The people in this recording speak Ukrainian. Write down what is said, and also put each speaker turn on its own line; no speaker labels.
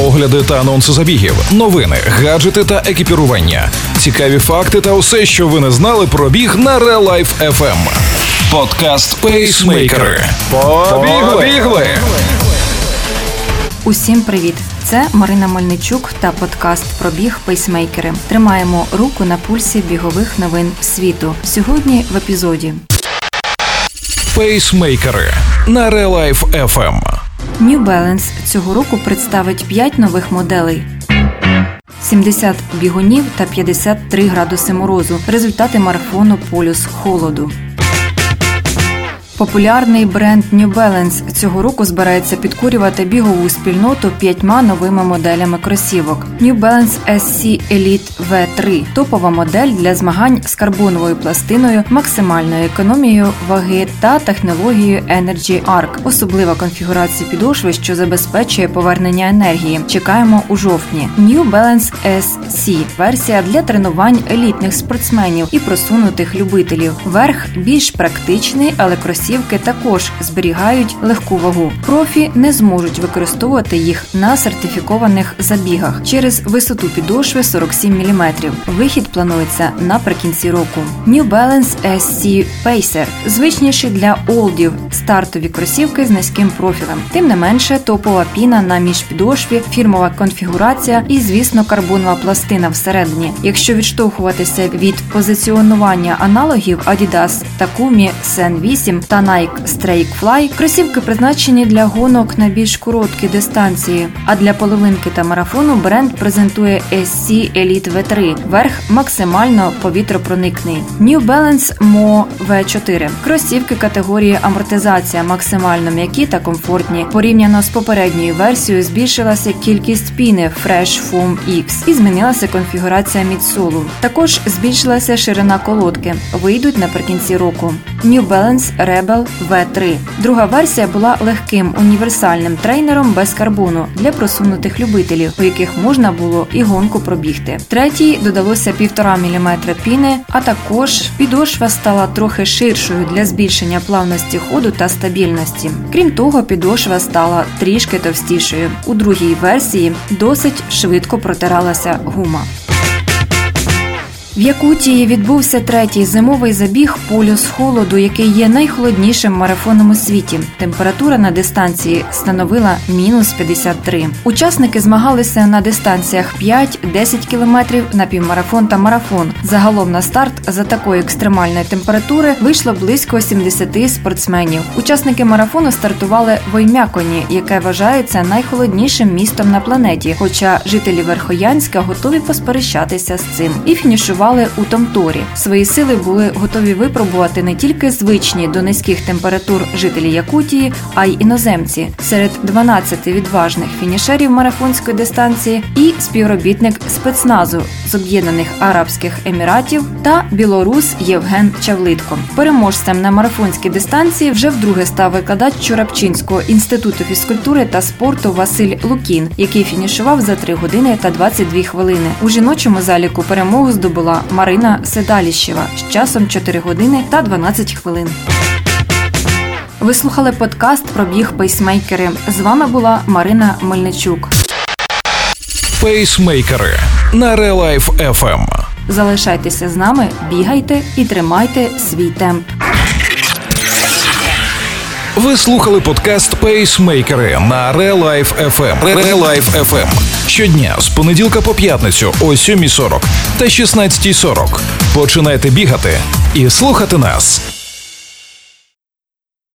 огляди та анонси забігів, новини, гаджети та екіпірування, цікаві факти та усе, що ви не знали про біг на Real Life FM. Подкаст Пейсмейкери. Побігли!
Усім привіт! Це Марина Мельничук та подкаст про біг пейсмейкери. Тримаємо руку на пульсі бігових новин світу. Сьогодні в епізоді
Пейсмейкери на Real Life FM.
New Balance цього року представить 5 нових моделей. 70 бігунів та 53 градуси морозу. Результати марафону Полюс холоду. Популярний бренд New Balance цього року збирається підкурювати бігову спільноту п'ятьма новими моделями кросівок. New Balance SC Elite V3 – топова модель для змагань з карбоновою пластиною, максимальною економією ваги та технологією Energy Arc. Особлива конфігурація підошви, що забезпечує повернення енергії. Чекаємо у жовтні. New Balance SC – версія для тренувань елітних спортсменів і просунутих любителів. Верх більш практичний, але кросівки кросівки також зберігають легку вагу. Профі не зможуть використовувати їх на сертифікованих забігах через висоту підошви 47 мм. Вихід планується наприкінці року. New Balance SC Pacer – звичніші для олдів стартові кросівки з низьким профілем. Тим не менше, топова піна на міжпідошві, фірмова конфігурація і, звісно, карбонова пластина всередині. Якщо відштовхуватися від позиціонування аналогів Adidas Takumi Sen 8 та Nike Strike Fly кросівки призначені для гонок на більш короткі дистанції. А для половинки та марафону бренд презентує SC Elite V3. Верх максимально повітропроникний. New Balance Mo V4. Кросівки категорії амортизація максимально м'які та комфортні. Порівняно з попередньою версією збільшилася кількість піни Fresh Foam X і змінилася конфігурація мідсолу. Також збільшилася ширина колодки. Вийдуть наприкінці року. New Balance Rebel V3. Друга версія була легким універсальним трейнером без карбону для просунутих любителів, у яких можна було і гонку пробігти. Третій додалося 1,5 мм піни, а також підошва стала трохи ширшою для збільшення плавності ходу та стабільності. Крім того, підошва стала трішки товстішою. У другій версії досить швидко протиралася гума. В Якутії відбувся третій зимовий забіг полюс холоду, який є найхолоднішим марафоном у світі. Температура на дистанції становила мінус 53. Учасники змагалися на дистанціях 5-10 кілометрів на півмарафон та марафон. Загалом на старт за такої екстремальної температури вийшло близько 70 спортсменів. Учасники марафону стартували в Оймяконі, яке вважається найхолоднішим містом на планеті. Хоча жителі Верхоянська готові посперечатися з цим і фінішували у Томторі. Свої сили були готові випробувати не тільки звичні до низьких температур жителі Якутії, а й іноземці. Серед 12 відважних фінішерів марафонської дистанції і співробітник спецназу з Об'єднаних Арабських Еміратів та білорус Євген Чавлитко. Переможцем на марафонській дистанції вже вдруге став викладач Чорапчинського інституту фізкультури та спорту Василь Лукін, який фінішував за 3 години та 22 хвилини. У жіночому заліку перемогу здобула Марина Седаліщева з часом 4 години та 12 хвилин. Ви слухали подкаст про біг пейсмейкери. З вами була Марина Мельничук.
Пейсмейкери на Real Life FM.
Залишайтеся з нами, бігайте і тримайте свій темп.
Ви слухали подкаст Пейсмейкери на Real Life FM. Real Life FM. Щодня з понеділка по п'ятницю о 7.40 та 16.40. Починайте бігати і слухати нас.